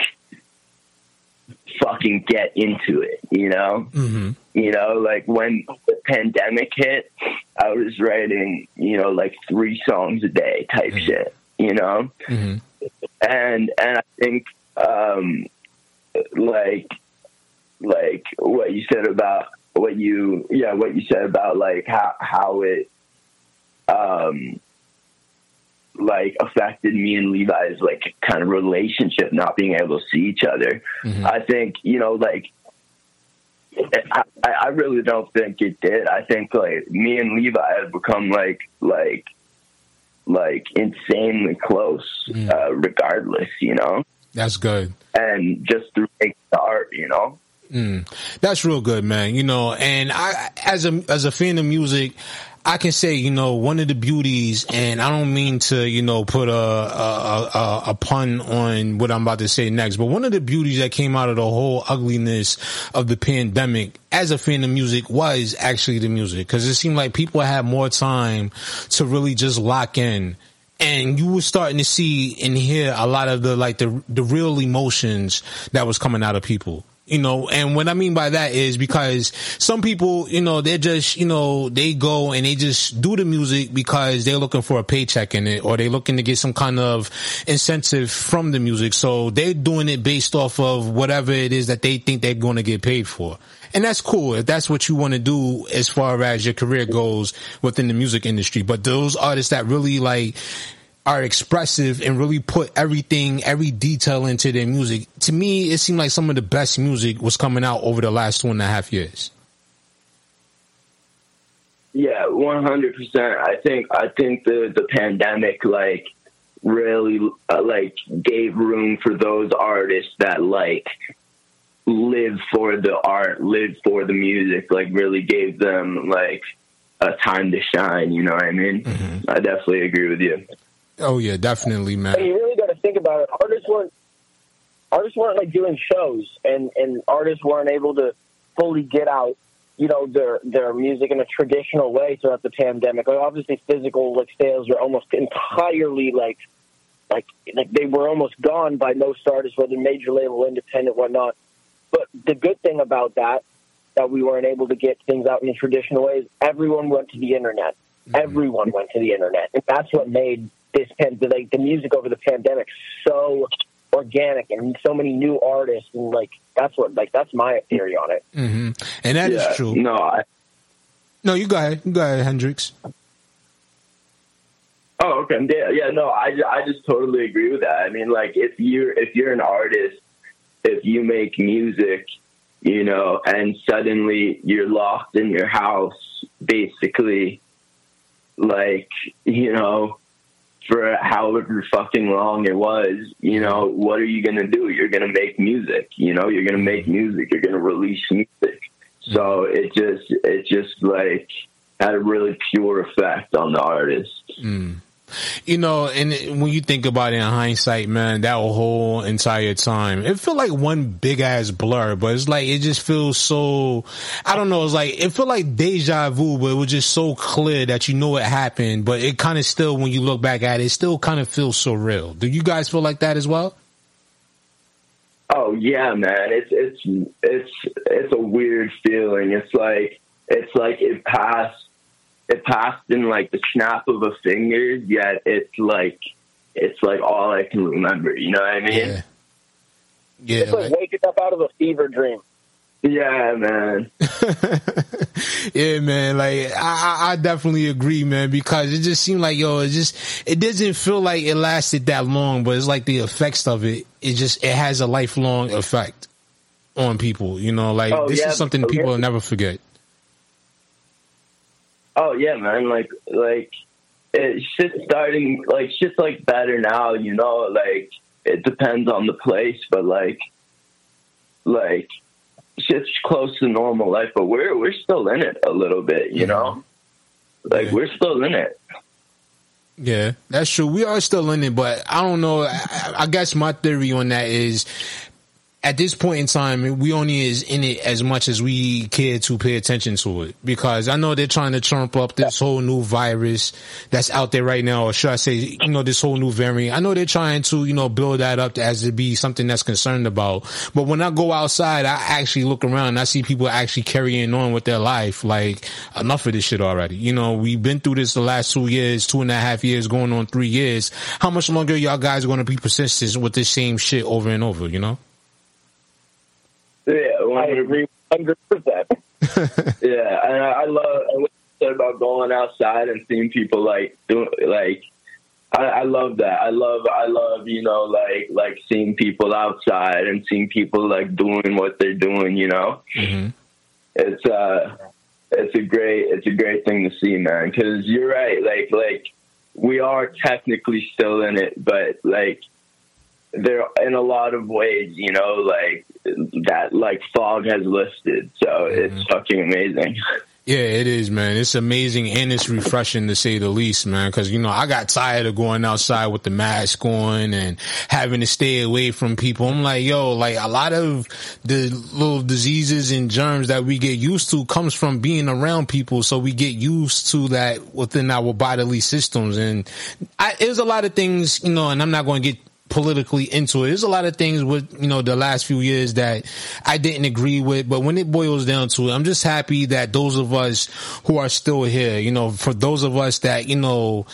fucking get into it you know? Mm-hmm. you know like when the pandemic hit i was writing you know like three songs a day type shit you know? Mm-hmm. and and i think um like like what you said about what you yeah what you said about like how how it um like affected me and Levi's like kind of relationship not being able to see each other. I think you know like I, I really don't think it did. I think like me and Levi have become like like like insanely close uh, regardless, you know. That's good. And just through making the art, you know. Mm, that's real good, man. You know, and I, as a as a fan of music, I can say, you know, one of the beauties, and I don't mean to, you know, put a a, a a pun on what I'm about to say next, but one of the beauties that came out of the whole ugliness of the pandemic, as a fan of music, was actually the music, because it seemed like people had more time to really just lock in. And you were starting to see and hear a lot of the like the the real emotions that was coming out of people you know and what i mean by that is because some people you know they're just you know they go and they just do the music because they're looking for a paycheck in it or they're looking to get some kind of incentive from the music so they're doing it based off of whatever it is that they think they're going to get paid for and that's cool if that's what you want to do as far as your career goes within the music industry. But those artists that really like are expressive and really put everything, every detail into their music, to me, it seemed like some of the best music was coming out over the last two and a half years. Yeah, one hundred percent. I think I think the the pandemic like really uh, like gave room for those artists that like live for the art, live for the music. Like really gave them like a time to shine. You know what I mean? I definitely agree with you. Oh yeah, definitely, man. And you really got to think about it. Artists weren't artists weren't like doing shows, and and artists weren't able to fully get out, you know, their their music in a traditional way throughout the pandemic. Like obviously, physical like sales were almost entirely like like like they were almost gone by most artists, whether major label, independent, whatnot. But the good thing about that that we weren't able to get things out in a traditional way is everyone went to the internet. Mm-hmm. Everyone went to the internet, and that's what made this pan- like the music over the pandemic so organic and so many new artists and like that's what like that's my theory on it. hmm And that is Yeah, true. No, I, No, you go ahead. You go ahead, Hendrix. Oh, okay. Yeah, yeah, no, I, I just totally agree with that. I mean, like, if you're if you're an artist, if you make music, you know, and suddenly you're locked in your house, basically, like, you know, for however fucking long it was, you know, what are you gonna do? You're gonna make music, you know, you're gonna make music, you're gonna release music. So it just it just like had a really pure effect on the artist. Mm. You know, and when you think about it in hindsight, man, that whole entire time, it felt like one big ass blur, but it's like, it just feels so, I don't know, it's like, it felt like deja vu, but it was just so clear that you know it happened, but it kind of still, when you look back at it, it still kind of feels so real. Do you guys feel like that as well? Oh yeah, man. It's it's it's it's a weird feeling. It's like it's like it passed it passed in like the snap of a finger, yet it's like it's like all I can remember, you know what I mean? Yeah. Yeah. It's like waking up out of a fever dream. Yeah, man. Yeah, man. Like I, I I definitely agree, man, because it just seemed like yo, it just it doesn't feel like it lasted that long, but it's like the effects of it. It just it has a lifelong effect on people. You know, like Oh, this yeah, is something okay. people will never forget. Oh yeah, man. Like like it shit's starting like shit's like better now, you know, like it depends on the place, but like like shit's close to normal life, but we're we're still in it a little bit, you know? Like we're still in it. Yeah, that's true. We are still in it, but I don't know. I, I guess my theory on that is at this point in time, we only is in it as much as we care to pay attention to it. Because I know they're trying to trump up this whole new virus that's out there right now, or should I say, you know, this whole new variant. I know they're trying to, you know, build that up as to be something that's concerned about. But when I go outside, I actually look around and I see people actually carrying on with their life. Like, enough of this shit already. You know, we've been through this the last two years, two and a half years, going on three years. How much longer y'all guys going to be persistent with this same shit over and over, you know? I agree hundred percent. yeah, and I, I love what you said about going outside and seeing people like doing like. I, I love that. I love. I love. You know, like like seeing people outside and seeing people like doing what they're doing. You know, it's uh, it's a great. It's a great thing to see, man. Because you're right. Like like we are technically still in it, but like there in a lot of ways, you know, like that like fog has lifted. So mm-hmm. it's fucking amazing. Yeah, it is, man. It's amazing and it's refreshing to say the least, man. Cause, you know, I got tired of going outside with the mask on and having to stay away from people. I'm like, yo, like a lot of the little diseases and germs that we get used to comes from being around people. So we get used to that within our bodily systems. And I, there's a lot of things, you know, and I'm not going to get politically into it. There's a lot of things with, you know, the last few years that I didn't agree with, but when it boils down to it, I'm just happy that those of us who are still here, you know, for those of us that, you know,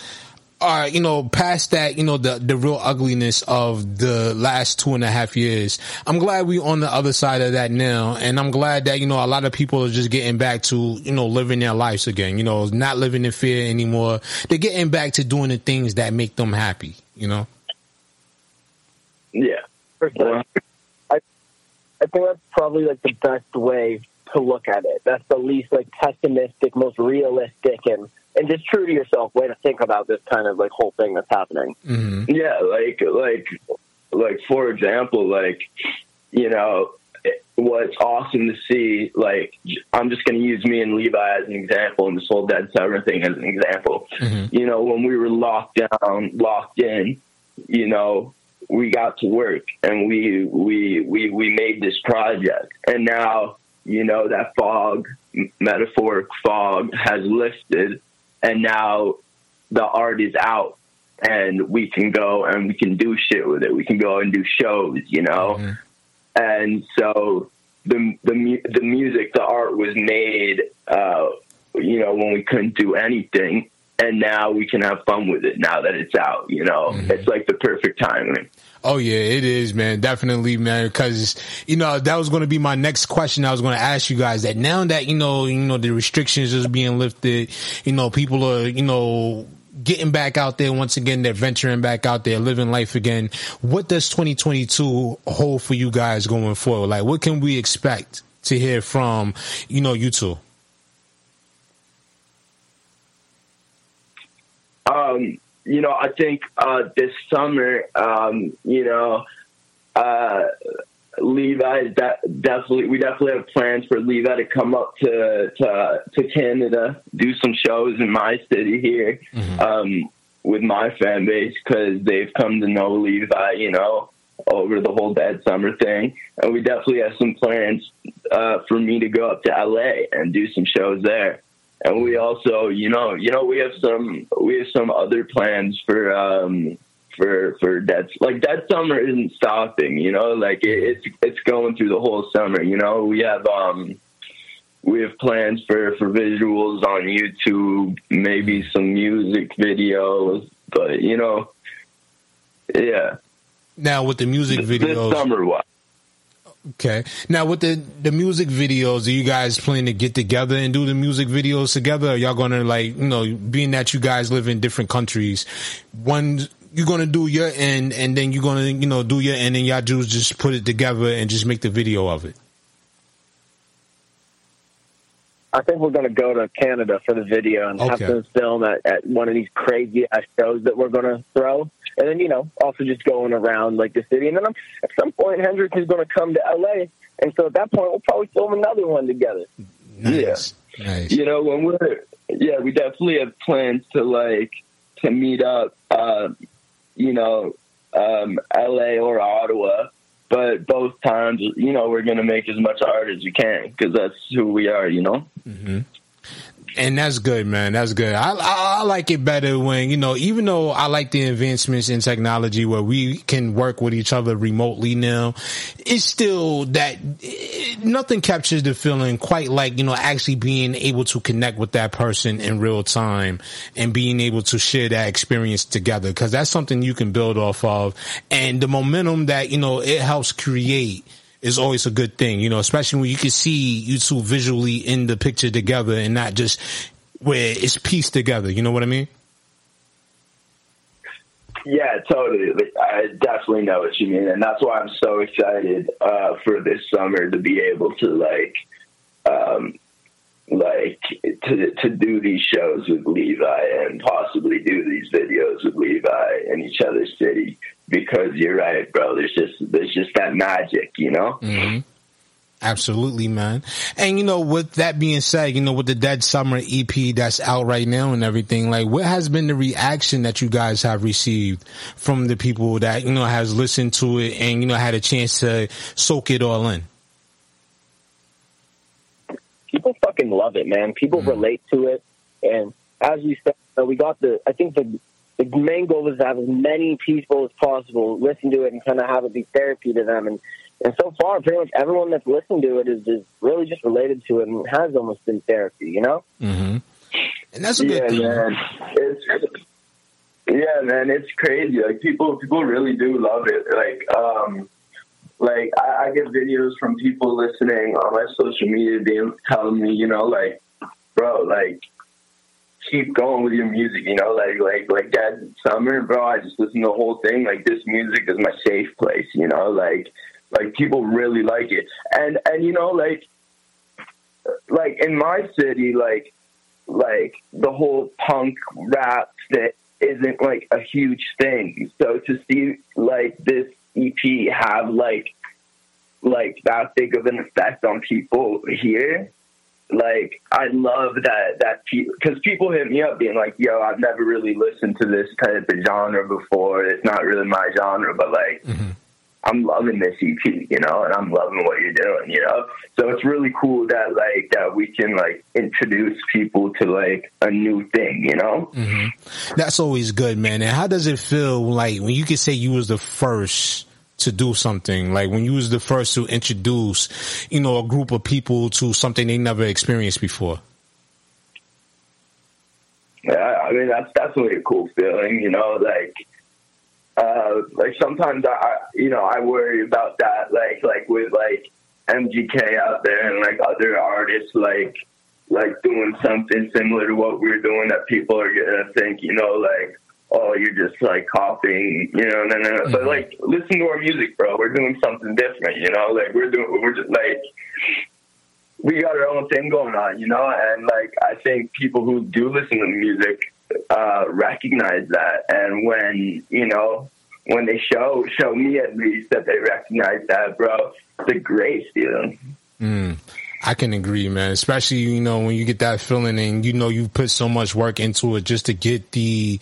are, you know, past that, you know, the, the real ugliness of the last two and a half years. I'm glad we on the other side of that now. And I'm glad that, you know, a lot of people are just getting back to, you know, living their lives again, you know, not living in fear anymore. They're getting back to doing the things that make them happy, you know? Yeah. Sure. I, I think that's probably like the best way to look at it. That's the least like pessimistic, most realistic, and and just true to yourself way to think about this kind of like whole thing that's happening. Mm-hmm. Yeah, like like like for example, like you know, what's awesome to see, like I'm just going to use me and Levi as an example, and this whole Dead Summer thing as an example. Mm-hmm. You know, when we were locked down, locked in, you know, we got to work and we we we we made this project, and now you know that fog, metaphoric fog, has lifted, and now the art is out. And we can go and we can do shit with it. We can go and do shows, you know and so the the the music, the art was made, uh, you know, when we couldn't do anything, and now we can have fun with it. Now that it's out, you know, mm-hmm. it's like the perfect timing. Oh yeah, it is, man. Definitely, man. Because you know that was going to be my next question. I was going to ask you guys that now that you know, you know, the restrictions is being lifted. You know, people are, you know, getting back out there once again. They're venturing back out there, living life again. What does 2022 hold for you guys going forward? Like, what can we expect to hear from, you know, you two? Um, you know, I think uh, this summer, um, you know, uh, Levi is de- definitely we definitely have plans for Levi to come up to to to Canada, do some shows in my city here um, with my fan base because they've come to know Levi, you know, over the whole Dead Summer thing, and we definitely have some plans uh, for me to go up to LA and do some shows there. And we also, you know, you know, we have some we have some other plans for um, for for Dead like Dead Summer isn't stopping. You know, like it, it's it's going through the whole summer. You know, we have um we have plans for for visuals on YouTube, maybe some music videos, but you know, yeah. Now with the music videos, This summer, what? Okay. Now with the the music videos, are you guys planning to get together and do the music videos together? Are y'all gonna like, you know, being that you guys live in different countries, one you're gonna do your end and then you're gonna, you know, do your end and y'all Jews just put it together and just make the video of it. I think we're going to go to Canada for the video and have Okay. them film at, at one of these crazy ass shows that we're going to throw. And then, you know, also just going around like the city. And then I'm, at some point, Hendrix is going to come to LA. And so at that point, we'll probably film another one together. Nice. Nice. You know, when we're yeah, we definitely have plans to like to meet up. Uh, you know, um, L.A. or Ottawa, but both times, you know, we're gonna make as much art as we can because that's who we are. You know. hmm And that's good, man. That's good. I, I I like it better when you know, even though I like the advancements in technology where we can work with each other remotely now, it's still that it, nothing captures the feeling quite like you know actually being able to connect with that person in real time and being able to share that experience together because that's something you can build off of, and the momentum that you know it helps create is always a good thing, you know, especially when you can see you two visually in the picture together and not just where it's pieced together. You know what I mean? Yeah, totally. I definitely know what you mean, and that's why I'm so excited uh, for this summer to be able to like, um, like to to do these shows with Levi and possibly do these videos with Levi in each other's city. Because you're right, bro. There's just there's just that magic, you know. Mm-hmm. Absolutely, man. And you know, with that being said, you know, with the Dead Summer EP that's out right now and everything, like, what has been the reaction that you guys have received from the people that you know has listened to it and you know had a chance to soak it all in? people fucking love it, man. People relate to it, and as we said, we got the. I think the the main goal is to have as many people as possible listen to it and kind of have it be therapy to them. And and so far, pretty much everyone that's listened to it is is really just related to it and has almost been therapy. You know. Mm-hmm. And that's a good yeah, thing. man. It's yeah, man. It's crazy. Like people, people really do love it. Like, um, like I, I get videos from people listening on my social media, being telling me, you know, like, bro, like, keep going with your music. You know, like, like, like that summer, bro. I just listen to the whole thing. Like, this music is my safe place. You know, like, like people really like it, and and you know, like, like in my city, like like the whole punk rap that isn't like a huge thing. So to see like this EP have like like that big of an effect on people here. Like I love that that because people hit me up being like, "Yo, I've never really listened to this type of genre before. It's not really my genre, but like." I'm loving this EP, you know, and I'm loving what you're doing, you know. So it's really cool that like that we can like introduce people to like a new thing, you know. hmm That's always good, man. And how does it feel like when you can say you was the first to do something, like when you was the first to introduce, you know, a group of people to something they never experienced before? Yeah, I mean that's definitely a cool feeling, you know, like uh like sometimes I I- you know, I worry about that like like with like MGK out there and like other artists like like doing something similar to what we're doing that people are gonna think, you know, like, oh you're just like coughing, you know, no no no. But like listen to our music, bro. We're doing something different, you know, like we're doing we're just like we got our own thing going on, you know, and like I think people who do listen to music uh, recognize that, and when you know when they show show me at least that they recognize that, bro, it's a great feeling. Mm. I can agree, man. Especially, you know, when you get that feeling and you know you put so much work into it just to get the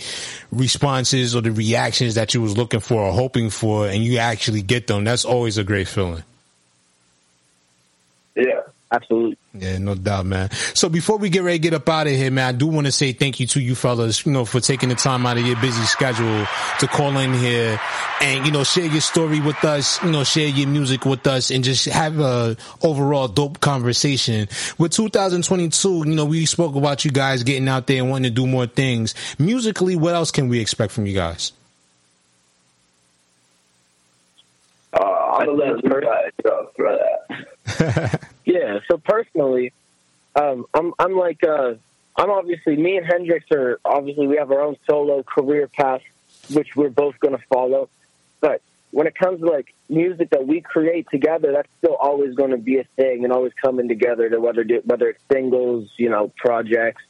responses or the reactions that you was looking for or hoping for and you actually get them. That's always a great feeling. Yeah. Absolutely. Yeah, no doubt, man. So before we get ready to get up out of here, man, I do want to say thank you to you fellas, you know, for taking the time out of your busy schedule to call in here and, you know, share your story with us, you know, share your music with us and just have a overall dope conversation. With 2022, you know, we spoke about you guys getting out there and wanting to do more things. Musically, what else can we expect from you guys? Uh, I'm gonna let you guys go for that. Yeah. So personally, um, I'm I'm like uh, I'm obviously me and Hendrix are obviously we have our own solo career path, which we're both going to follow. But when it comes to like music that we create together, that's still always going to be a thing and always coming together to whether whether it's singles, you know, projects.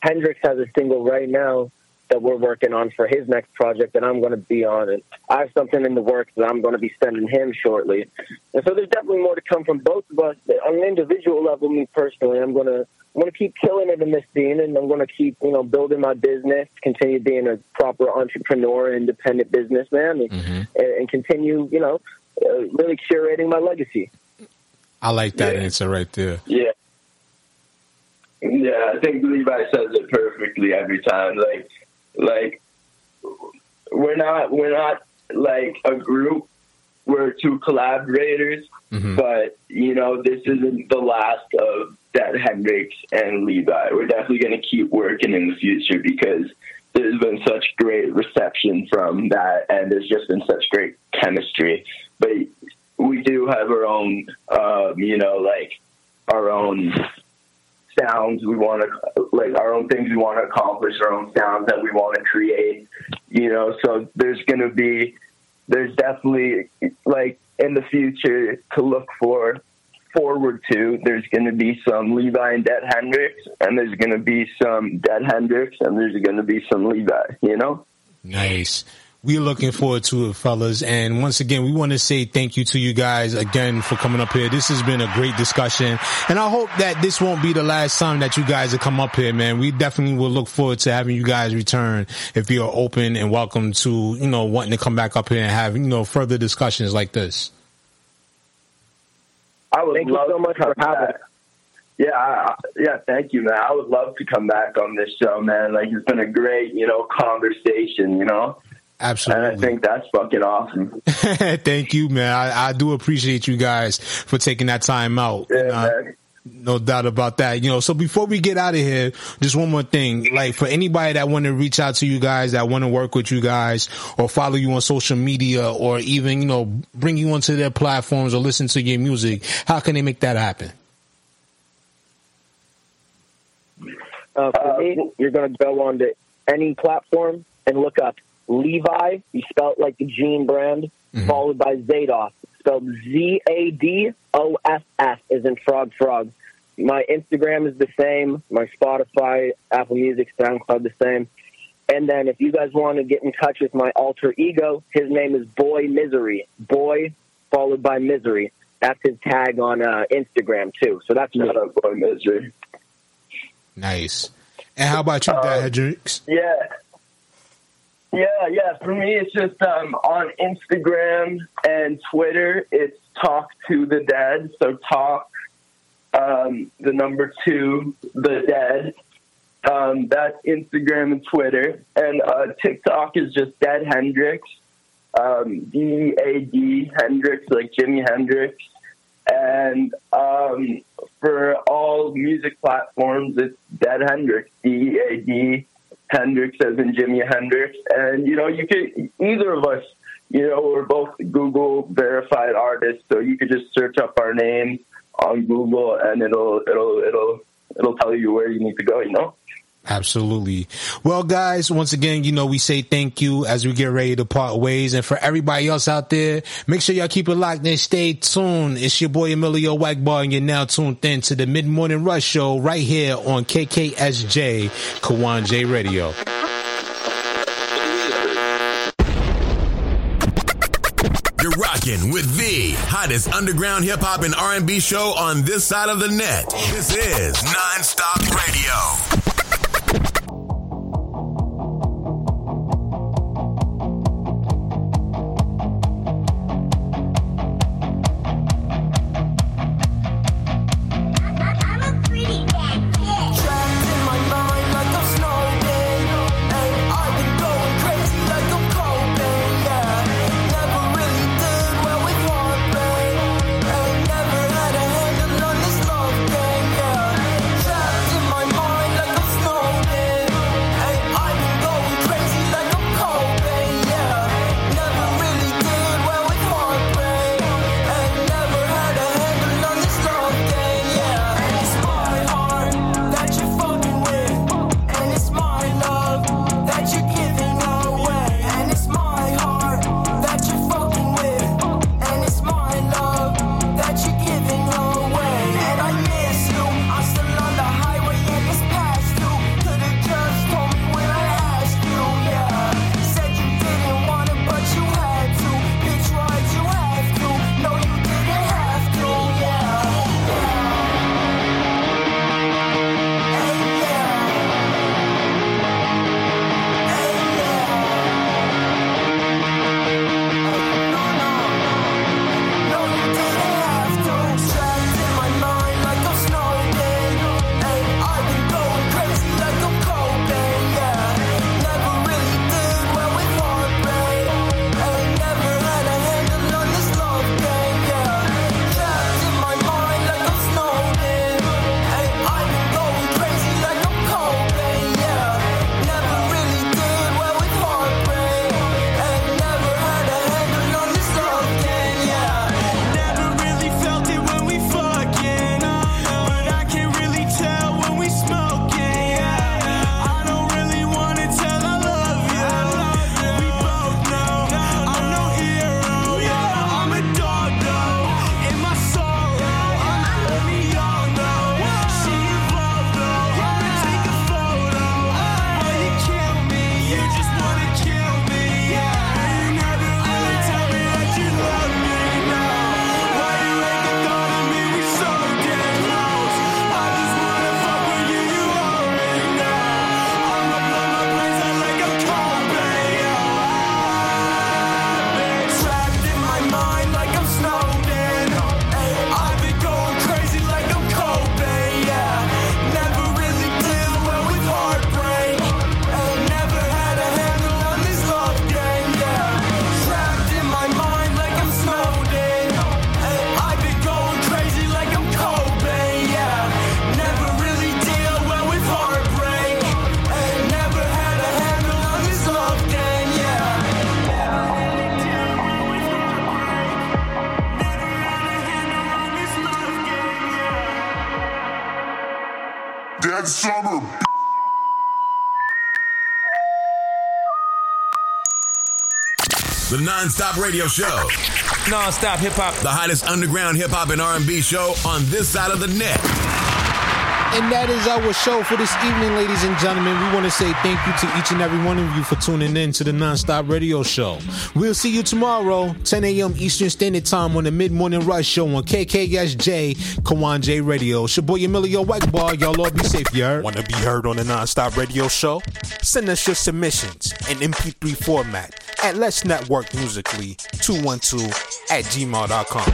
Hendrix has a single right now that we're working on for his next project that I'm going to be on, and I have something in the works that I'm going to be sending him shortly. And so there's definitely more to come from both of us. But on an individual level, me personally, I'm going to I'm going to keep killing it in this scene, and I'm going to keep you know building my business, continue being a proper entrepreneur, independent businessman, and, and, and continue you know uh, really curating my legacy. I like that answer right there. Yeah. Yeah, I think Levi says it perfectly every time. Like, like we're not we're not like a group. We're two collaborators, but you know this isn't the last of that Hendrix and Levi. We're definitely going to keep working in the future because there's been such great reception from that, and there's just been such great chemistry. But we do have our own, um, you know, like our own sounds we want to like our own things we want to accomplish our own sounds that we want to create you know so there's going to be there's definitely like in the future to look for forward to there's going to be some levi and dead hendrix and there's going to be some dead hendrix and there's going to be some levi you know Nice. We're looking forward to it, fellas. And once again, we want to say thank you to you guys again for coming up here. This has been a great discussion. And I hope that this won't be the last time that you guys have come up here, man. We definitely will look forward to having you guys return if you're open and welcome to, you know, wanting to come back up here and have, you know, further discussions like this. I would Thank you love so much to come for having back. Yeah, I, I- yeah, thank you, man. I would love to come back on this show, man. Like it's been a great, you know, conversation, you know. Absolutely. And I think that's fucking awesome. Thank you, man. I, I do appreciate you guys for taking that time out. Yeah, You know, man. No doubt about that. You know, so before we get out of here, just one more thing. Like for anybody that want to reach out to you guys, that want to work with you guys or follow you on social media or even, you know, bring you onto their platforms or listen to your music, how can they make that happen? Uh, for me, you're going to go on to any platform and look up Levi. You spell it like the jean brand, followed by Zadoff, spelled Z A D O F F, is in Frog Frog. My Instagram is the same. My Spotify, Apple Music, SoundCloud, the same. And then if you guys want to get in touch with my alter ego, his name is Boy Misery. Boy followed by Misery. That's his tag on uh, Instagram too. So that's Shout out Boy Misery. Nice. And how about you, Dead Hendrix? Yeah. Yeah, yeah. For me, it's just um, on Instagram and Twitter. It's talk to the dead. So talk, um, the number two, the dead. Um, that's Instagram and Twitter. And uh, TikTok is just Dead Hendrix. Um, D A D Hendrix, like Jimi Hendrix. And um, for all music platforms, it's Dead Hendrix. D A D Hendrix as in Jimi Hendrix. And, you know, you could, either of us, you know, we're both Google verified artists, so you could just search up our names on Google and it'll, it'll, it'll, it'll tell you where you need to go, you know? Absolutely. Well, guys, once again, you know, we say thank you as we get ready to part ways. And for everybody else out there, make sure y'all keep it locked and stay tuned. It's your boy Emilio Egbar, and you're now tuned in to the Mid Morning Rush Show right here on KKSJ Kawon J Radio. You're rocking with the hottest underground hip hop and R&B show on this side of the net. This is Nonstop Radio. Non-stop radio show. Non-stop hip hop. The hottest underground hip hop and R&B show on this side of the net. And that is our show for this evening, ladies and gentlemen. We want to say thank you to each and every one of you for tuning in to the Nonstop Radio Show. We'll see you tomorrow, 10 a.m. Eastern Standard Time on the Mid Morning Rush Show on KKSJ, Kawon J Radio. It's your boy Emilio Egbar. Y'all all be safe, you heard? Want to be heard on the Nonstop Radio Show? Send us your submissions in MP3 format at Let's Network Musically 212 at gmail.com.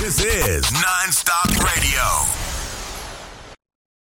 This is Nonstop Radio.